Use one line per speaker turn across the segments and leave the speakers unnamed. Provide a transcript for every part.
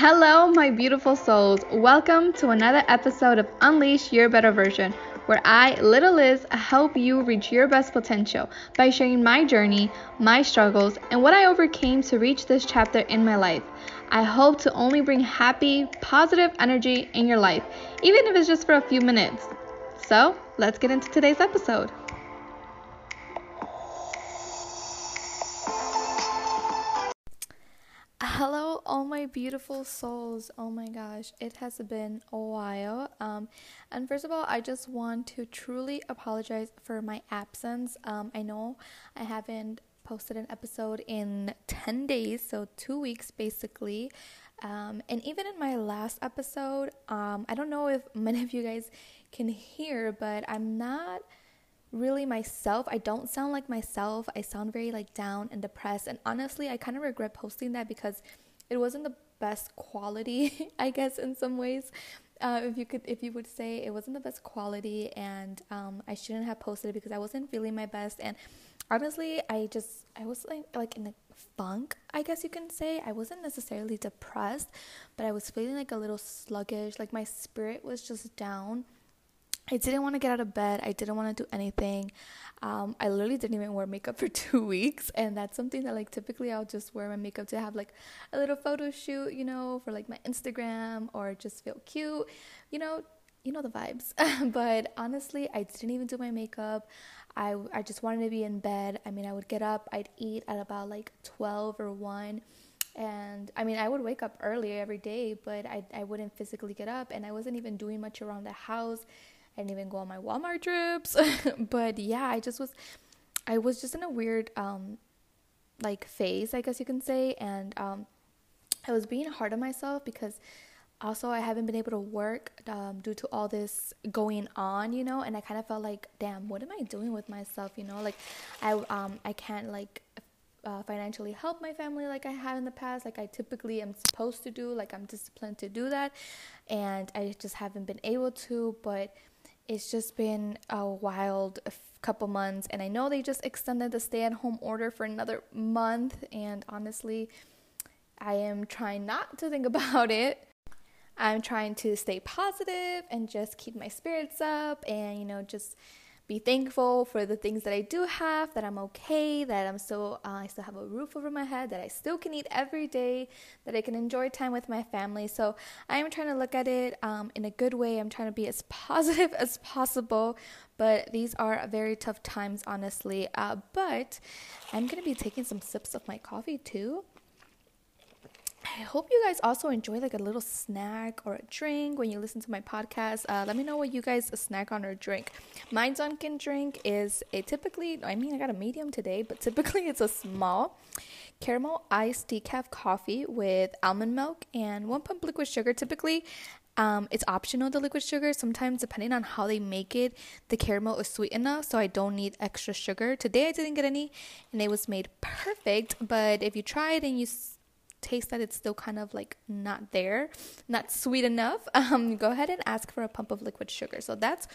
Hello, my beautiful souls. Welcome to another episode of Unleash Your Better Version, where I, Little Liz, help you reach your best potential by sharing my journey, my struggles, and what I overcame to reach this chapter in my life. I hope to only bring happy, positive energy in your life, even if it's just for a few minutes. So, let's get into today's episode. All my beautiful souls. Oh my gosh, it has been a while. Um, and first of all, I just want to truly apologize for my absence. Um, I know I haven't posted an episode in 10 days, so two weeks basically. Um, and even in my last episode, um, I don't know if many of you guys can hear, but I'm not really myself. I don't sound like myself. I sound very like down and depressed. And honestly, I kind of regret posting that because it wasn't the best quality, I guess, in some ways. Uh, if you could, if you would say it wasn't the best quality, and um, I shouldn't have posted it because I wasn't feeling my best. And honestly, I just I was like like in a funk, I guess you can say. I wasn't necessarily depressed, but I was feeling like a little sluggish. Like my spirit was just down I didn't want to get out of bed. I didn't want to do anything. Um, I literally didn't even wear makeup for two weeks, and that's something that like typically I'll just wear my makeup to have like a little photo shoot, you know, for like my Instagram or just feel cute, you know, you know the vibes. but honestly, I didn't even do my makeup. I I just wanted to be in bed. I mean, I would get up, I'd eat at about like twelve or one. And I mean, I would wake up early every day, but I, I wouldn't physically get up, and I wasn't even doing much around the house I didn't even go on my Walmart trips. but yeah, I just was I was just in a weird um like phase, I guess you can say, and um I was being hard on myself because also I haven't been able to work um, due to all this going on, you know, and I kind of felt like, damn, what am I doing with myself, you know? Like, I um I can't like uh, financially help my family like I have in the past, like I typically am supposed to do, like I'm disciplined to do that, and I just haven't been able to, but it's just been a wild couple months and i know they just extended the stay at home order for another month and honestly i am trying not to think about it. I'm trying to stay positive and just keep my spirits up and you know just be thankful for the things that I do have, that I'm okay, that I'm still uh, I still have a roof over my head, that I still can eat every day, that I can enjoy time with my family. So I am trying to look at it um, in a good way. I'm trying to be as positive as possible. But these are very tough times, honestly. Uh, but I'm gonna be taking some sips of my coffee too. I hope you guys also enjoy like a little snack or a drink when you listen to my podcast. Uh, let me know what you guys snack on or drink. My Dunkin' drink is a typically, I mean, I got a medium today, but typically it's a small caramel iced decaf coffee with almond milk and one pump liquid sugar. Typically, um, it's optional the liquid sugar. Sometimes, depending on how they make it, the caramel is sweet enough, so I don't need extra sugar. Today, I didn't get any, and it was made perfect. But if you try it and you taste that it's still kind of like not there, not sweet enough, um, go ahead and ask for a pump of liquid sugar. So that's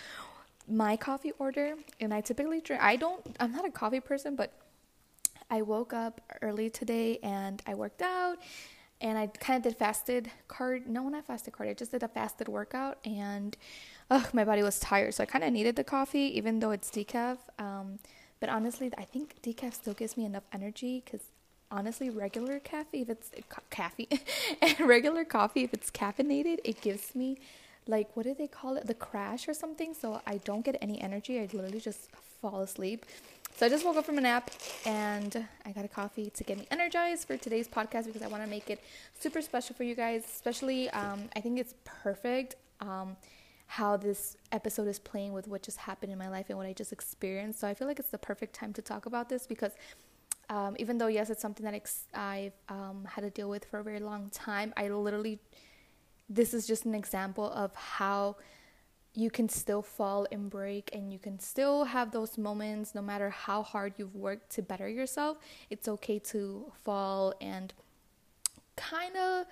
my coffee order. And I typically drink, I don't, I'm not a coffee person, but I woke up early today and I worked out and I kind of did fasted card. No, not fasted card. I just did a fasted workout and ugh, my body was tired. So I kind of needed the coffee, even though it's decaf. Um, but honestly, I think decaf still gives me enough energy because honestly regular coffee if it's coffee and regular coffee if it's caffeinated it gives me like what do they call it? The crash or something so i don't get any energy. I literally just fall asleep. So i just woke up from a nap and i got a coffee to get me energized for today's podcast because i want to make it super special for you guys especially um, i think it's perfect um, how this episode is playing with what just happened in my life and what i just experienced. So i feel like it's the perfect time to talk about this because um, even though yes it's something that ex- i've um, had to deal with for a very long time i literally this is just an example of how you can still fall and break and you can still have those moments no matter how hard you've worked to better yourself it's okay to fall and kind of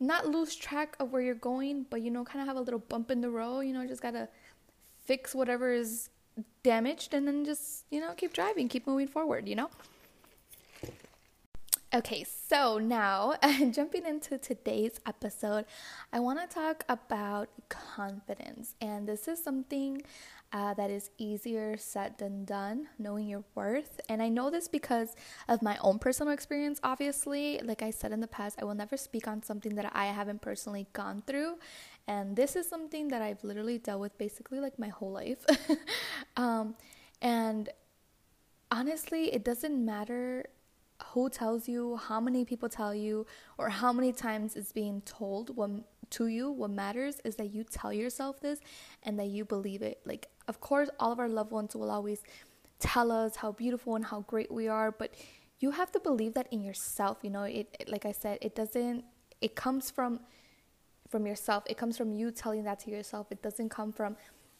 not lose track of where you're going but you know kind of have a little bump in the road you know just gotta fix whatever is damaged and then just you know keep driving keep moving forward you know Okay, so now jumping into today's episode, I want to talk about confidence. And this is something uh, that is easier said than done, knowing your worth. And I know this because of my own personal experience, obviously. Like I said in the past, I will never speak on something that I haven't personally gone through. And this is something that I've literally dealt with basically like my whole life. um, and honestly, it doesn't matter who tells you, how many people tell you, or how many times it's being told what, to you. What matters is that you tell yourself this and that you believe it. Like, of course, all of our loved ones will always tell us how beautiful and how great we are, but you have to believe that in yourself. You know, it, it like I said, it doesn't. It comes from from yourself. It comes from you telling that to yourself. It doesn't come from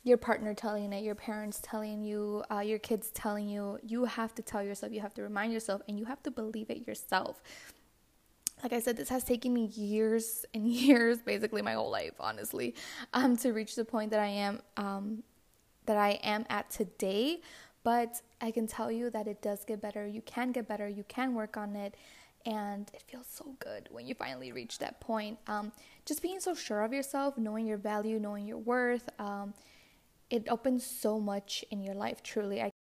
your partner telling it, your parents telling you, uh, your kids telling you. You have to tell yourself, you have to remind yourself, and you have to believe it yourself. Like I said, this has taken me years and years, basically my whole life, honestly, um, to reach the point that I am, um, that I am at today. But I can tell you that it does get better. You can get better. You can work on it and it feels so good when you finally reach that point. Um, just being so sure of yourself, knowing your value, knowing your worth, um, it opens so much in your life truly i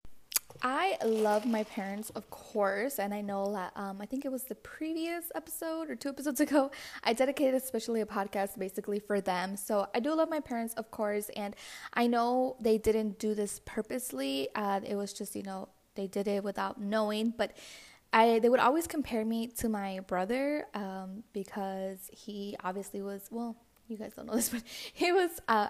I love my parents, of course, and I know that um, I think it was the previous episode or two episodes ago. I dedicated especially a podcast basically for them. So I do love my parents, of course, and I know they didn't do this purposely. Uh, it was just you know they did it without knowing, but I they would always compare me to my brother um, because he obviously was well. You guys don't know this, but he was uh,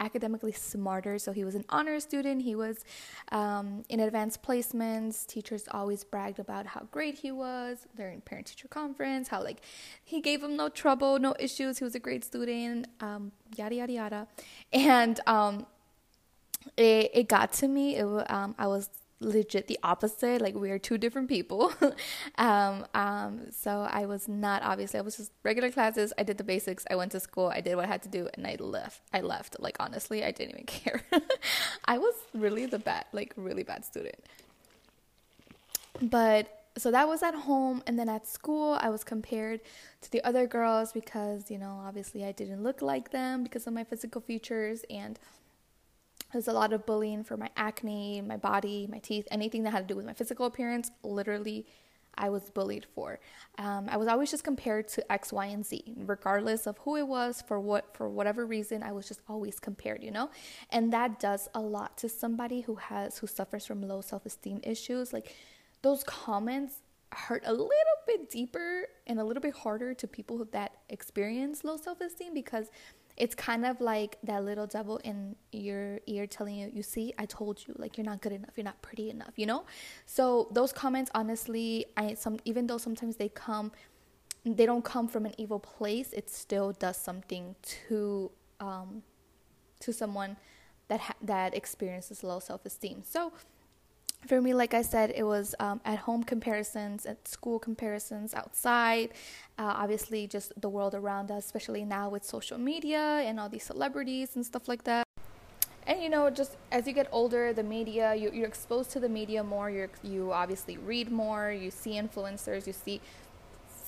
academically smarter. So he was an honor student. He was um, in advanced placements. Teachers always bragged about how great he was during parent teacher conference. How like he gave them no trouble, no issues. He was a great student. Um, yada yada yada, and um, it it got to me. It um, I was legit the opposite like we are two different people. Um um so i was not obviously i was just regular classes. I did the basics. I went to school. I did what i had to do and i left. I left. Like honestly i didn't even care. I was really the bad like really bad student. But so that was at home and then at school i was compared to the other girls because you know obviously i didn't look like them because of my physical features and there's a lot of bullying for my acne, my body, my teeth, anything that had to do with my physical appearance. Literally, I was bullied for. Um, I was always just compared to X, Y, and Z, regardless of who it was for what for whatever reason. I was just always compared, you know, and that does a lot to somebody who has who suffers from low self esteem issues. Like those comments hurt a little bit deeper and a little bit harder to people that experience low self esteem because it's kind of like that little devil in your ear telling you, you see, I told you, like you're not good enough, you're not pretty enough, you know? So those comments honestly, I some even though sometimes they come they don't come from an evil place, it still does something to um to someone that ha- that experiences low self-esteem. So for me, like I said, it was um, at home comparisons, at school comparisons, outside. Uh, obviously, just the world around us, especially now with social media and all these celebrities and stuff like that. And you know, just as you get older, the media you, you're exposed to the media more. You you obviously read more. You see influencers. You see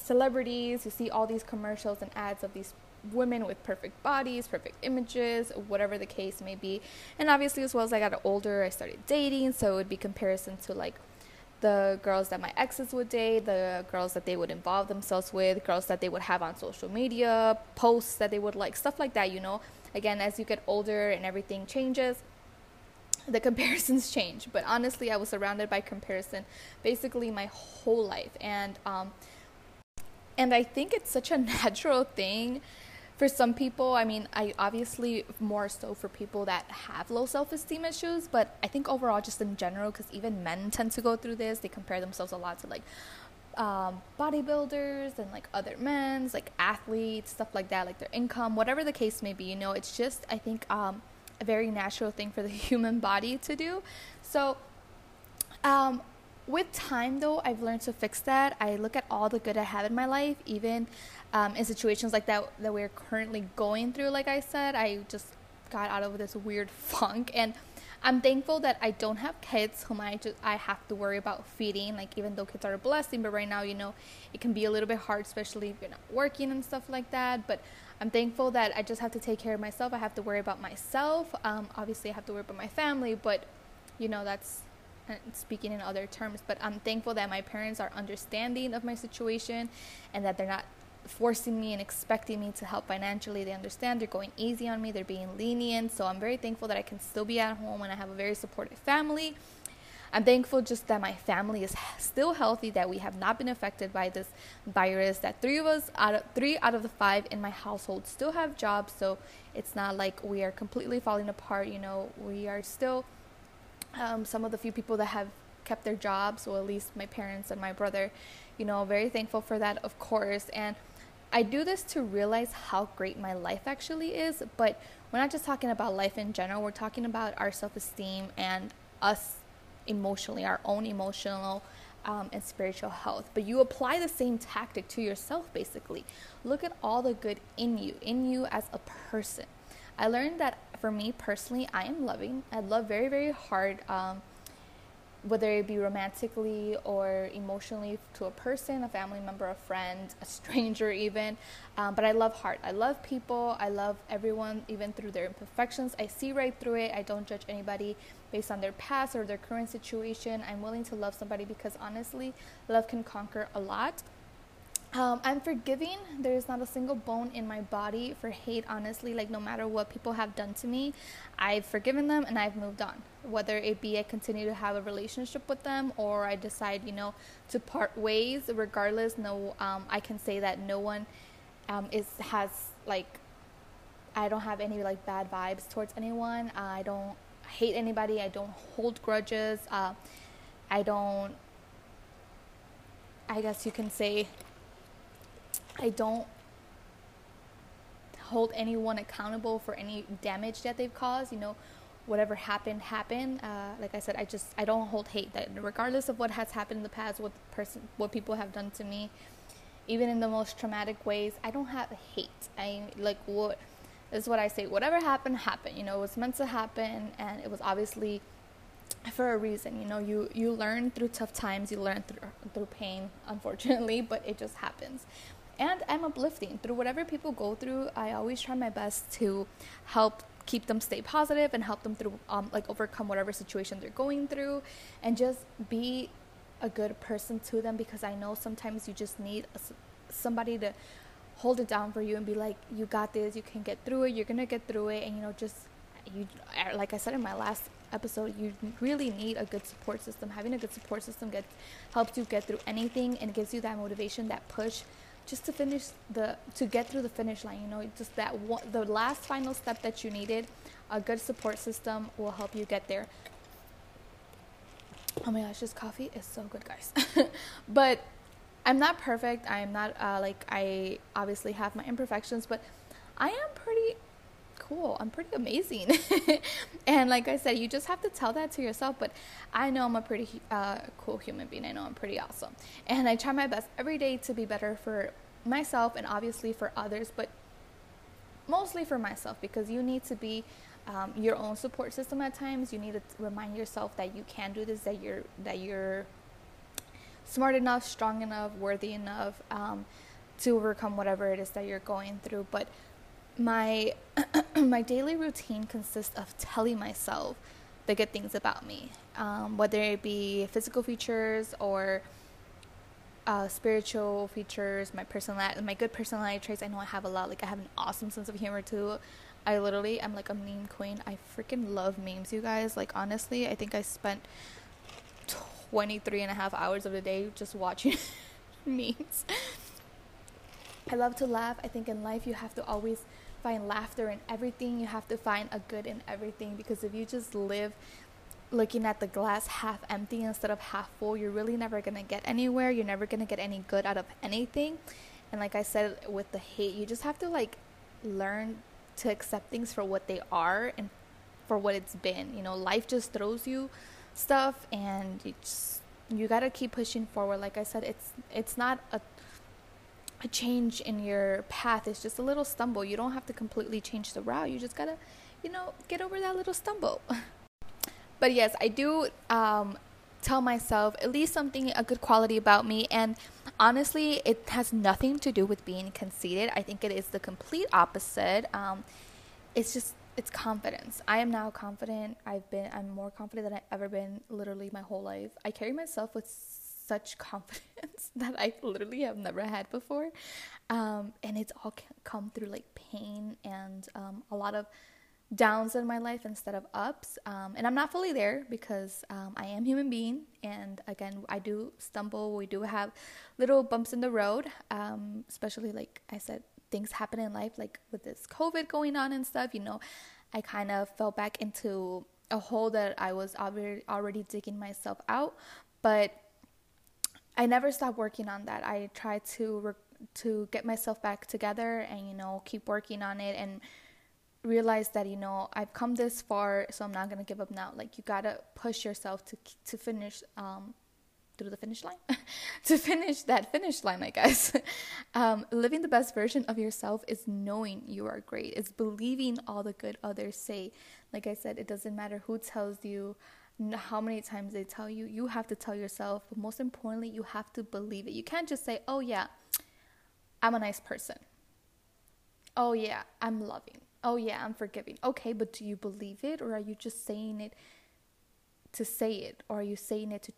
celebrities. You see all these commercials and ads of these women with perfect bodies, perfect images, whatever the case may be. And obviously, as well as I got older, I started dating, so it would be comparison to like the girls that my exes would date, the girls that they would involve themselves with, girls that they would have on social media, posts that they would like, stuff like that, you know. Again, as you get older and everything changes, the comparisons change. But honestly, I was surrounded by comparison basically my whole life. And, um, and I think it's such a natural thing for some people, I mean, I obviously more so for people that have low self esteem issues, but I think overall, just in general, because even men tend to go through this, they compare themselves a lot to like um, bodybuilders and like other men's, like athletes, stuff like that, like their income, whatever the case may be. You know, it's just, I think, um, a very natural thing for the human body to do. So, um, with time though, I've learned to fix that. I look at all the good I have in my life, even um, in situations like that that we're currently going through. Like I said, I just got out of this weird funk, and I'm thankful that I don't have kids whom I just I have to worry about feeding. Like even though kids are a blessing, but right now, you know, it can be a little bit hard, especially if you're not working and stuff like that. But I'm thankful that I just have to take care of myself. I have to worry about myself. Um, obviously, I have to worry about my family, but you know that's Uh, speaking in other terms. But I'm thankful that my parents are understanding of my situation, and that they're not forcing me and expecting me to help financially. They understand. They're going easy on me. They're being lenient. So I'm very thankful that I can still be at home and I have a very supportive family. I'm thankful just that my family is still healthy, that we have not been affected by this virus, that three of us out of three out of the five in my household still have jobs, so it's not like we are completely falling apart. You know, we are still um, some of the few people that have kept their jobs, or at least my parents and my brother. You know, very thankful for that, of course, and I do this to realize how great my life actually is, but we're not just talking about life in general, we're talking about our self esteem and us emotionally, our own emotional um, and spiritual health. But you apply the same tactic to yourself basically. Look at all the good in you, in you as a person. I learned that for me personally, I am loving. I love very, very hard. Um, whether it be romantically or emotionally to a person, a family member, a friend, a stranger, even. Um, but I love heart. I love people. I love everyone, even through their imperfections. I see right through it. I don't judge anybody based on their past or their current situation. I'm willing to love somebody because honestly, love can conquer a lot. Um, I'm forgiving. There's not a single bone in my body for hate, honestly. Like, no matter what people have done to me, I've forgiven them and I've moved on. Whether it be I continue to have a relationship with them or I decide, you know, to part ways, regardless, no, um, I can say that no one um, is, has, like, I don't have any, like, bad vibes towards anyone. Uh, I don't hate anybody. I don't hold grudges. Uh, I don't, I guess you can say, I don't hold anyone accountable for any damage that they've caused. You know, whatever happened happened. Uh, like I said, I just I don't hold hate. That regardless of what has happened in the past, what person, what people have done to me, even in the most traumatic ways, I don't have hate. I like what is what I say. Whatever happened happened. You know, it was meant to happen, and it was obviously for a reason. You know, you you learn through tough times. You learn through through pain, unfortunately, but it just happens and I'm uplifting. Through whatever people go through, I always try my best to help keep them stay positive and help them through um, like overcome whatever situation they're going through and just be a good person to them because I know sometimes you just need a, somebody to hold it down for you and be like you got this. You can get through it. You're gonna get through it. And you know just you like I said in my last episode you really need a good support system. Having a good support system gets helps you get through anything and gives you that motivation that push just to finish the to get through the finish line you know just that one, the last final step that you needed a good support system will help you get there. Oh my gosh this coffee is so good guys. But i'm not perfect. I'm not uh, like i obviously have my imperfections but i am pretty cool. I'm pretty amazing. And like i said you just have to tell that to yourself but i know i'm a pretty uh, cool human being. I know i'm pretty awesome. And i try my best every day to be better for myself and obviously for others but mostly for myself because you need to be um, your own support system at times. You need to remind yourself that you can do this that you're that you're smart enough strong enough worthy enough um, to overcome whatever it is that you're going through. But my my daily routine consists of telling myself the good things about me, um, whether it be physical features or uh, spiritual features, my personality, my good personality traits. I know I have a lot. Like I have an awesome sense of humor too. I literally am like a meme queen. I freaking love memes, you guys. Like honestly, I think I spent 23 and a half hours of the day just watching memes. I love to laugh. I think in life you have to always find laughter in everything. You have to find a good in everything because if you just live looking at the glass half empty instead of half full, you're really never going to get anywhere. You're never going to get any good out of anything. And like I said with the hate, you just have to like learn to accept things for what they are and for what it's been. You know, life just throws you stuff and you just you got to keep pushing forward. Like I said, it's it's not a a change in your path is just a little stumble. You don't have to completely change the route. You just gotta, you know, get over that little stumble. but yes, I do um, tell myself at least something, a good quality about me. And honestly, it has nothing to do with being conceited. I think it is the complete opposite. Um, it's just it's confidence. I am now confident. I've been I'm more confident than I've ever been literally my whole life. I carry myself with such confidence that I literally have never had before. Um, and it's all come through like pain and um, a lot of downs in my life instead of ups. Um, and I'm not fully there because um, I am human being. And again, I do stumble. We do have little bumps in the road, um, especially like I said, things happen in life, like with this COVID going on and stuff. You know, I kind of fell back into a hole that I was already already digging myself out, but I never stopped working on that. I tried to re- to get myself back together and you know keep working on it and realize that you know I've come this far, so I'm not gonna give up now. Like you gotta push yourself to to finish um, through the finish line, to finish that finish line, I guess. um, living the best version of yourself is knowing you are great. It's believing all the good others say. Like I said, it doesn't matter who tells you. How many times they tell you, you have to tell yourself, but most importantly, you have to believe it. You can't just say, Oh, yeah, I'm a nice person. Oh, yeah, I'm loving. Oh yeah i'm forgiving. Okay but do you believe it or are you just saying it to say it or are you saying it to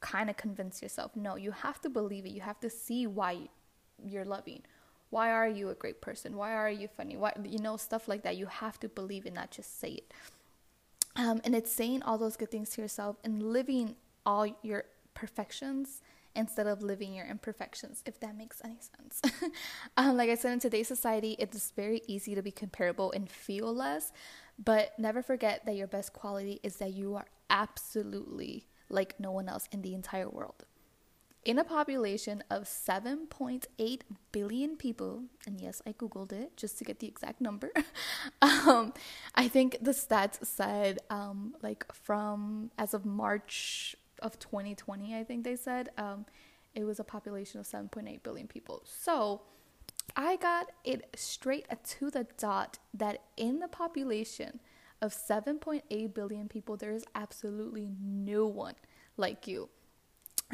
kind of convince yourself? No you have to believe it. You have to see why you're loving. Why are you a great person? Why are you funny? Why you know stuff like that. You have to believe it not just say it um, and it's saying all those good things to yourself and living all your perfections instead of living your imperfections, if that makes any sense. um, like I said, in today's society, it's very easy to be comparable and feel less, but never forget that your best quality is that you are absolutely like no one else in the entire world. In a population of 7.8 billion people, and yes, I googled it just to get the exact number. um, I think the stats said, um, like from as of March of 2020, I think they said, um, it was a population of 7.8 billion people. So I got it straight to the dot that in the population of 7.8 billion people, there is absolutely no one like you.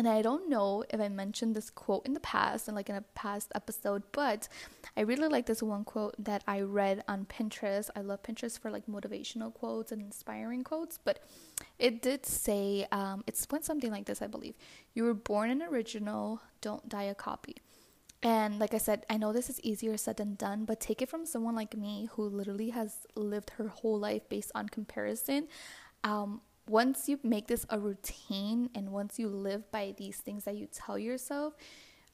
And I don't know if I mentioned this quote in the past and like in a past episode, but I really like this one quote that I read on Pinterest. I love Pinterest for like motivational quotes and inspiring quotes, but it did say um, it went something like this, I believe. You were born an original, don't die a copy. And like I said, I know this is easier said than done, but take it from someone like me who literally has lived her whole life based on comparison. Um, once you make this a routine and once you live by these things that you tell yourself,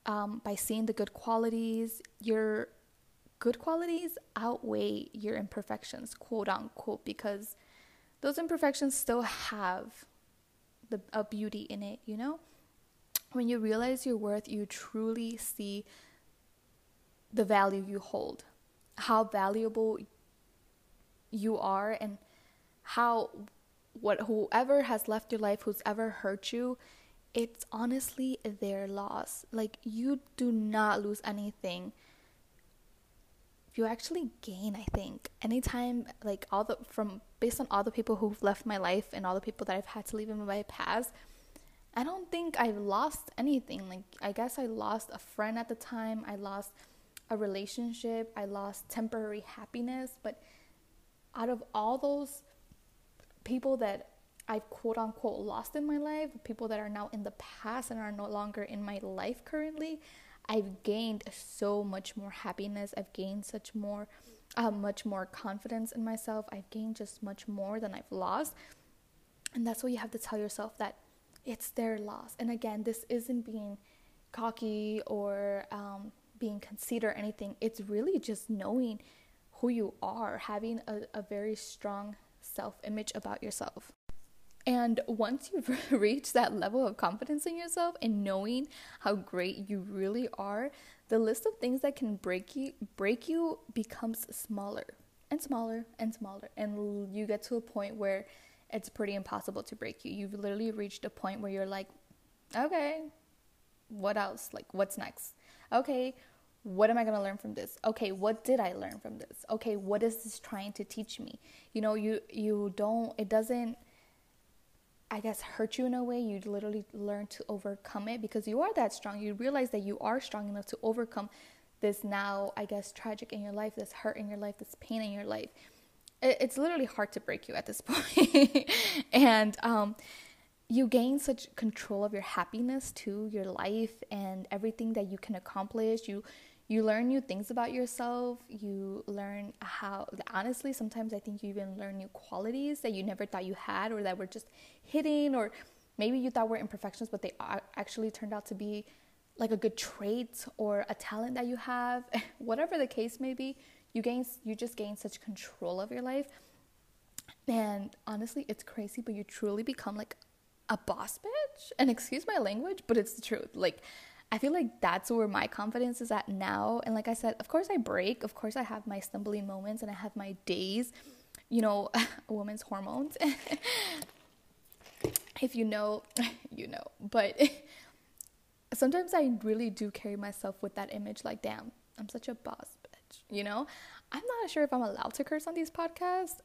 um, by seeing the good qualities, your good qualities outweigh your imperfections, quote unquote, because those imperfections still have the a beauty in it, you know? When you realize your worth, you truly see the value you hold, how valuable you are and how what whoever has left your life, who's ever hurt you, it's honestly their loss. Like you do not lose anything. You actually gain, I think. Anytime like all the from based on all the people who've left my life and all the people that I've had to leave in my past, I don't think I've lost anything. Like I guess I lost a friend at the time. I lost a relationship. I lost temporary happiness, but out of all those people that I've quote unquote lost in my life, people that are now in the past and are no longer in my life currently, I've gained so much more happiness. I've gained such more, uh, much more confidence in myself. I've gained just much more than I've lost. And that's what you have to tell yourself that it's their loss. And again, this isn't being cocky or um, being conceited or anything. It's really just knowing who you are, having a, a very strong self image about yourself. And once you've reached that level of confidence in yourself and knowing how great you really are, the list of things that can break you break you becomes smaller and smaller and smaller and you get to a point where it's pretty impossible to break you. You've literally reached a point where you're like, "Okay, what else? Like what's next? Okay, what am i going to learn from this okay what did i learn from this okay what is this trying to teach me you know you you don't it doesn't I guess hurt you in a way, you literally learn to overcome it because you are that strong. You realize that you are strong enough to overcome this now, I guess, tragic in your life, this hurt in your life, this pain in your life. It's literally hard to break you at this point. and um, you gain such control of your happiness to your life and everything that you can accomplish. You you learn new things about yourself. You learn how, honestly, sometimes I think you even learn new qualities that you never thought you had or that were just hidden, or maybe you thought were imperfections, but they actually turned out to be like a good trait or a talent that you have. Whatever the case may be, you gain, you just gain such control of your life. And honestly, it's crazy, but you truly become like a boss bitch. And excuse my language, but it's the truth. Like, I feel like that's where my confidence is at now. And like I said, of course I break. Of course I have my stumbling moments and I have my days. You know, a woman's hormones. if you know, you know. But sometimes I really do carry myself with that image like, damn, I'm such a boss bitch, you know? I'm not sure if I'm allowed to curse on these podcasts.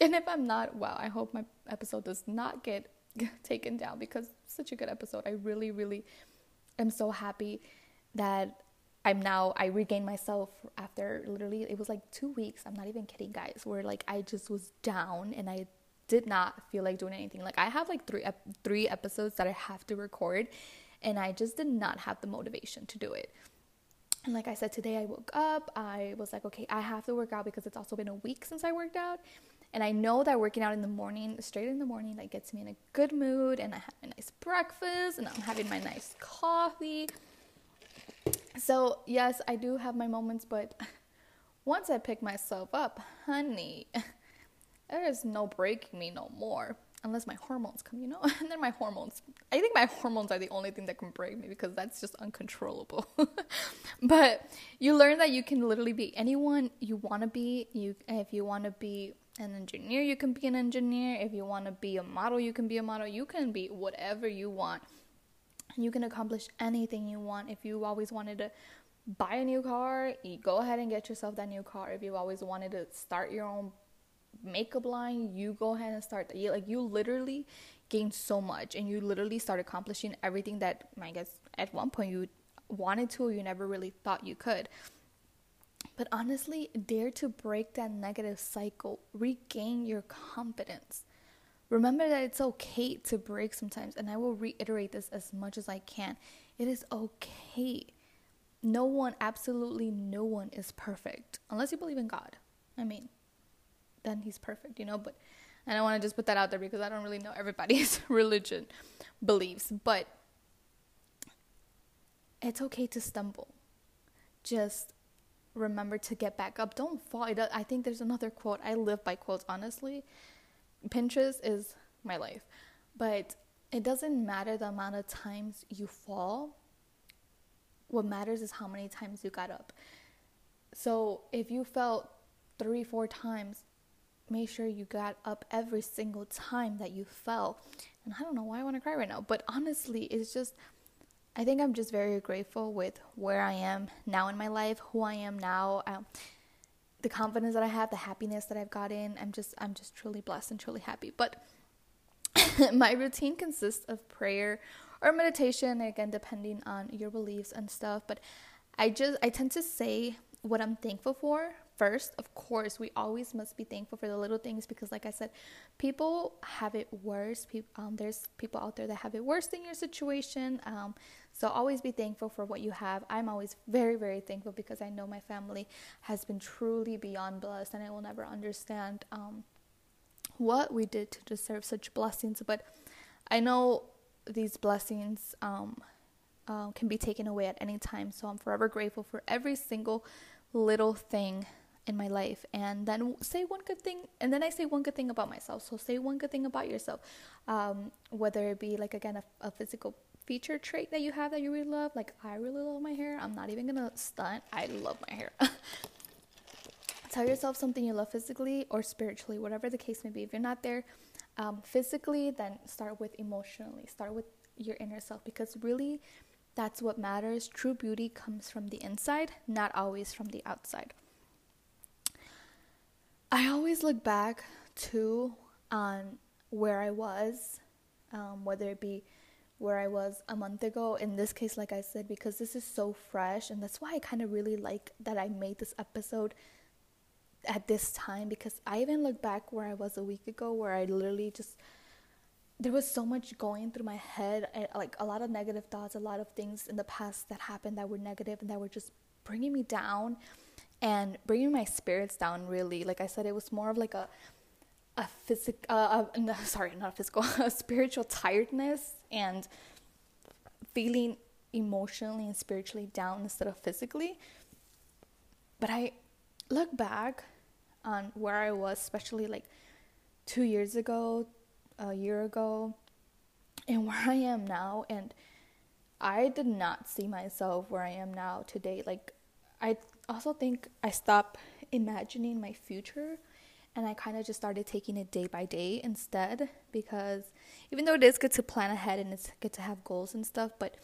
and if I'm not, wow, I hope my episode does not get taken down because such a good episode. I really, really am so happy that I'm now I regained myself after literally it was like two weeks. I'm not even kidding, guys. Where like I just was down and I did not feel like doing anything. Like I have like three ep- three episodes that I have to record, and I just did not have the motivation to do it. And like I said today, I woke up. I was like, okay, I have to work out because it's also been a week since I worked out. And I know that working out in the morning, straight in the morning, like gets me in a good mood and I have a nice breakfast and I'm having my nice coffee. So, yes, I do have my moments, but once I pick myself up, honey, there is no breaking me no more unless my hormones come, you know? And then my hormones, I think my hormones are the only thing that can break me because that's just uncontrollable. but you learn that you can literally be anyone you want to be. You if you want to be an engineer, you can be an engineer. If you want to be a model, you can be a model. You can be whatever you want. You can accomplish anything you want. If you always wanted to buy a new car, you go ahead and get yourself that new car. If you always wanted to start your own makeup line, you go ahead and start. You, like you literally gain so much, and you literally start accomplishing everything that I guess at one point you wanted to, you never really thought you could. But honestly, dare to break that negative cycle, regain your confidence. Remember that it's okay to break sometimes, and I will reiterate this as much as I can. It is okay. No one, absolutely no one is perfect unless you believe in God. I mean, then he's perfect, you know, but and I want to just put that out there because I don't really know everybody's religion beliefs, but it's okay to stumble. Just remember to get back up. Don't fall. I think there's another quote. I live by quotes, honestly. Pinterest is my life. But it doesn't matter the amount of times you fall. What matters is how many times you got up. So if you fell three, four times, make sure you got up every single time that you fell. And I don't know why I want to cry right now, but honestly, it's just I think I'm just very grateful with where I am now in my life, who I am now, um, the confidence that I have, the happiness that I've gotten. I'm just I'm just truly blessed and truly happy. But my routine consists of prayer or meditation, again depending on your beliefs and stuff. But I just I tend to say what I'm thankful for first. Of course, we always must be thankful for the little things because, like I said, people have it worse. People, um, there's people out there that have it worse than your situation. Um, so always be thankful for what you have. I'm always very, very thankful because I know my family has been truly beyond blessed, and I will never understand um, what we did to deserve such blessings. But I know these blessings um, uh, can be taken away at any time. So I'm forever grateful for every single little thing in my life and then say one good thing and then i say one good thing about myself. So say one good thing about yourself um, whether it be like again a, a, physical feature trait that you have that you really love like i really love my hair. I'm not even gonna stunt. I love my hair. Tell yourself something you love physically or spiritually whatever the case may be. If you're not there um, physically then start with emotionally. Start with your inner self because really that's what matters. True beauty comes from the inside not always from the outside I always look back to on where I was, um, whether it be where I was a month ago. In this case, like I said, because this is so fresh, and that's why I kind of really like that I made this episode at this time because I even look back where I was a week ago, where I literally just there was so much going through my head, like a lot of negative thoughts, a lot of things in the past that happened that were negative and that were just bringing me down and bringing my spirits down. Really, like I said, it was more of like a a physical, uh, no, sorry, not a physical, a spiritual tiredness and feeling emotionally and spiritually down instead of physically. But I look back on where I was, especially like two years ago, a year ago, and where I am now. And I did not see myself where I am now today. Like, I also think I stopped imagining my future and I kind of just started taking it day by day instead because even though it is good to plan ahead and it's good to have goals and stuff, but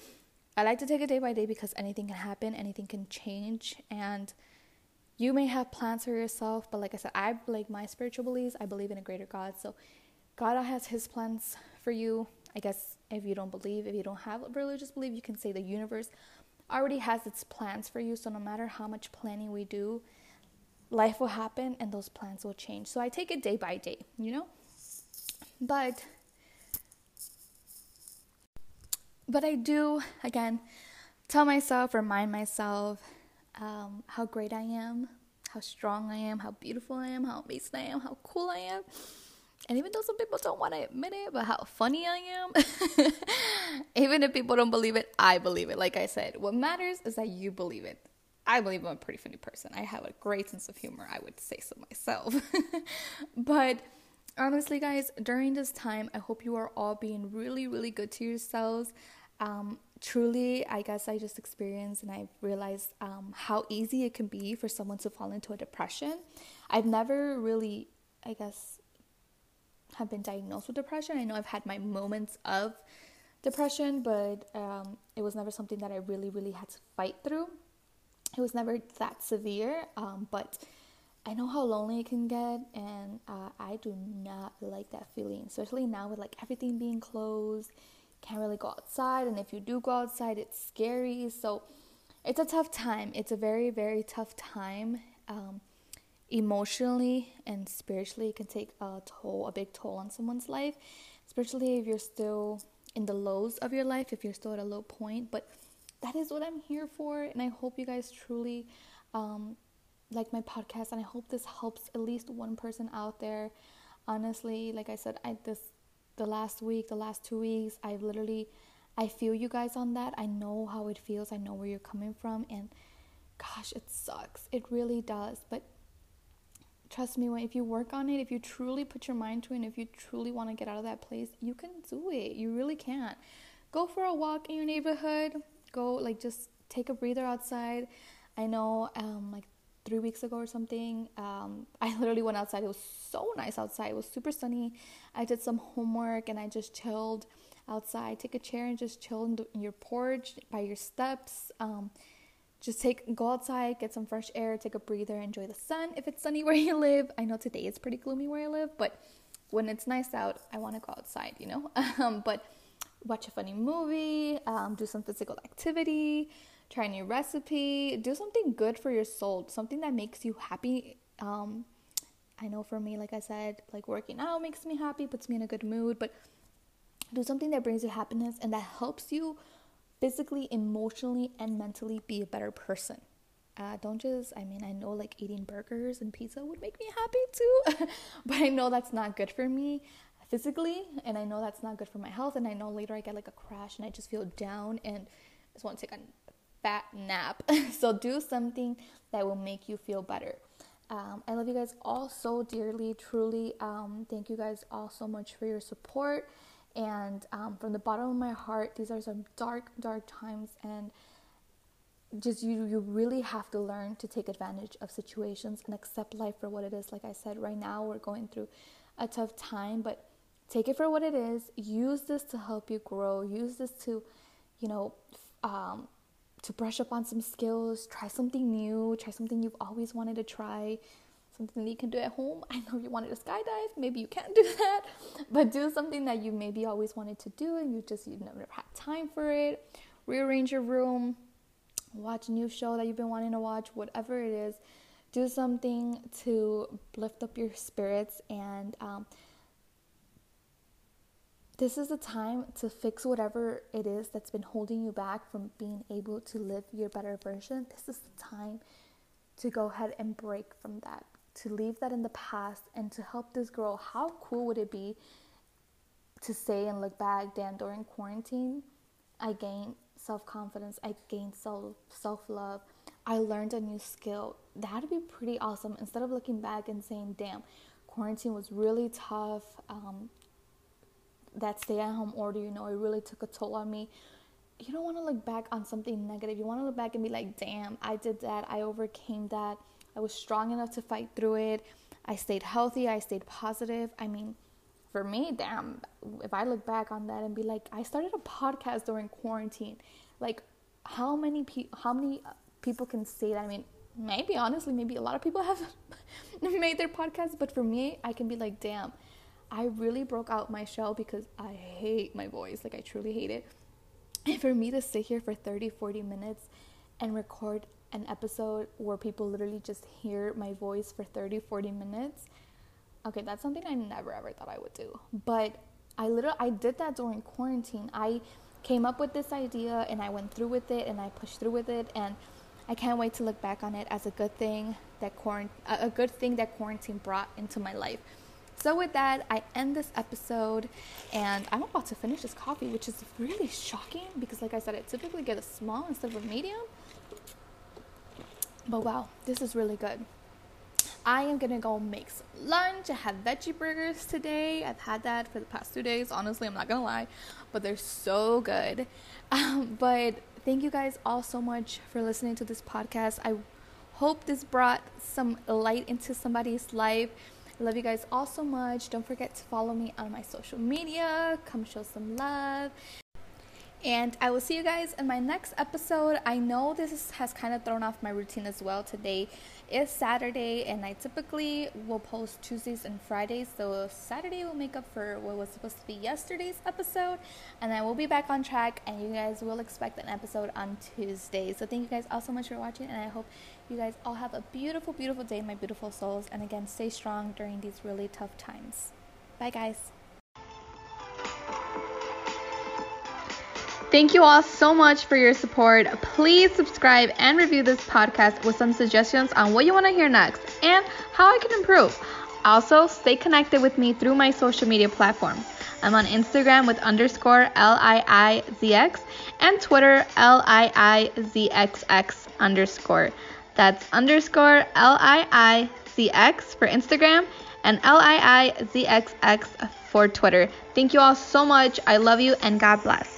I like to take it day by day because anything can happen, anything can change, and you may have plans for yourself, but like I said, I like my spiritual beliefs, I believe in a greater God. So God has his plans for you. I guess if you don't believe, if you don't have a religious belief, you can say the universe already has its plans for you. So no matter how much planning we do, life will happen and those plans will change. So I take it day by day, you know? But but I do again tell myself, remind myself um, how great I am, how strong I am, how beautiful I am, how amazing I am, how cool I am. And even though some people don't want to admit it, but how funny I am, even if people don't believe it, I believe it. Like I said, what matters is that you believe it. I believe I'm a pretty funny person. I have a great sense of humor. I would say so myself. but honestly, guys, during this time, I hope you are all being really, really good to yourselves. Um, truly, I guess I just experienced and I realized um, how easy it can be for someone to fall into a depression. I've never really, I guess, have been diagnosed with depression. I know I've had my moments of depression, but um, it was never something that I really, really had to fight through it was never that severe, um, but I know how lonely it can get, and uh, I do not like that feeling, especially now with like everything being closed. Can't really go outside, and if you do go outside, it's scary. So it's a tough time. It's a very, very tough time. Um, emotionally and spiritually, it can take a toll, a big toll on someone's life, especially if you're still in the lows of your life, if you're still at a low point. But that is what I'm here for. And I hope you guys truly um, like my podcast. And I hope this helps at least one person out there. Honestly, like I said, I this the last week, the last two weeks, I've literally I feel you guys on that. I know how it feels. I know where you're coming from and gosh, it sucks. It really does. But trust me, when if you work on it, if you truly put your mind to it, and if you truly want to get out of that place, you can do it. You really can. Go for a walk in your neighborhood go like just take a breather outside. I know um, like three weeks ago or something, um, I literally went outside. It was so nice outside. It was super sunny. I did some homework and I just chilled outside. Take a chair and just chill in, the, in your porch by your steps. Um, just take go outside, get some fresh air, take a breather, enjoy the sun. If it's sunny where you live, I know today it's pretty gloomy where I live, but when it's nice out, I want to go outside, you know. Um, but watch a funny movie, um, do some physical activity, try a new recipe, do something good for your soul, something that makes you happy. Um, I know for me, like I said, like working out makes me happy, puts me in a good mood, but do something that brings you happiness and that helps you physically, emotionally, and mentally be a better person. Uh, don't just, I mean, I know like eating burgers and pizza would make me happy too, but I know that's not good for me physically and I know that's not good for my health and I know later I get like a crash and I just feel down and I just want to take a fat nap. so do something that will make you feel better. Um, I love you guys all so dearly, truly. Um, thank you guys all so much for your support. And um, from the bottom of my heart, these are some dark, dark times, and just you, you really have to learn to take advantage of situations and accept life for what it is. Like I said, right now we're going through a tough time, but take it for what it is. Use this to help you grow. Use this to you know um, to brush up on some skills. Try something new. Try something you've always wanted to try something that you can do at home. I know you wanted to skydive, maybe you can't do that, but do something that you maybe always wanted to do and you just you never had time for it. Rearrange your room, watch a new show that you've been wanting to watch, whatever it is. Do something to lift up your spirits and um, this is the time to fix whatever it is that's been holding you back from being able to live your better version. This is the time to go ahead and break from that to leave that in the past and to help this girl. How cool would it be to say and look back, damn, during quarantine, I gained self confidence, I gained self self love, I learned a new skill. That'd be pretty awesome. Instead of looking back and saying, damn, quarantine was really tough. Um, that stay at home order, you know, it really took a toll on me. You don't want to look back on something negative. You want to look back and be like, damn, I did that. I overcame that. I was strong enough to fight through it. I stayed healthy. I stayed positive. I mean, for me, damn, if I look back on that and be like, I started a podcast during quarantine. Like, how many people? How many uh, people can say that? I mean, maybe honestly, maybe a lot of people have made their podcasts, but for me, I can be like, damn, I really broke out my shell because I hate my voice. Like, I truly hate it. And for me to sit here for 30, 40 minutes and record an episode where people literally just hear my voice for 30 40 minutes. Okay that's something i never ever thought i would do. But i literally i did that during quarantine. I came up with this idea and i went through with it and i pushed through with it and i can't wait to look back on it as a good thing that quarant- a good thing that quarantine brought into my life. So with that i end this episode and i'm about to finish this coffee which is really shocking because like i said i typically get a small instead of a medium but wow, this is really good. I am gonna go make some lunch. I have veggie burgers today. I've had that for the past two days. Honestly, I'm not gonna lie, but they're so good. Um, but thank you guys all so much for listening to this podcast. I hope this brought some light into somebody's life. I love you guys all so much. Don't forget to follow me on my social media. Come show some love. And I will see you guys in my next episode. I know this is, has kind of thrown off my routine as well. Today is Saturday, and I typically will post Tuesdays and Fridays. So Saturday will make up for what was supposed to be yesterday's episode, and I will be back on track. And you guys will expect an episode on Tuesday. So thank you guys all so much for watching, and I hope you guys all have a beautiful, beautiful day, my beautiful souls. And again, stay strong during these really tough times. Bye, guys. Thank you all so much for your support. Please subscribe and review this podcast with some suggestions on what you want to hear next and how I can improve. Also, stay connected with me through my social media platforms. I'm on Instagram with underscore L-I-I-Z-X and Twitter L-I-I-Z-X-X underscore. That's underscore L-I-I-Z-X for Instagram and L-I-I-Z-X-X for Twitter. Thank you all so much. I love you and God bless.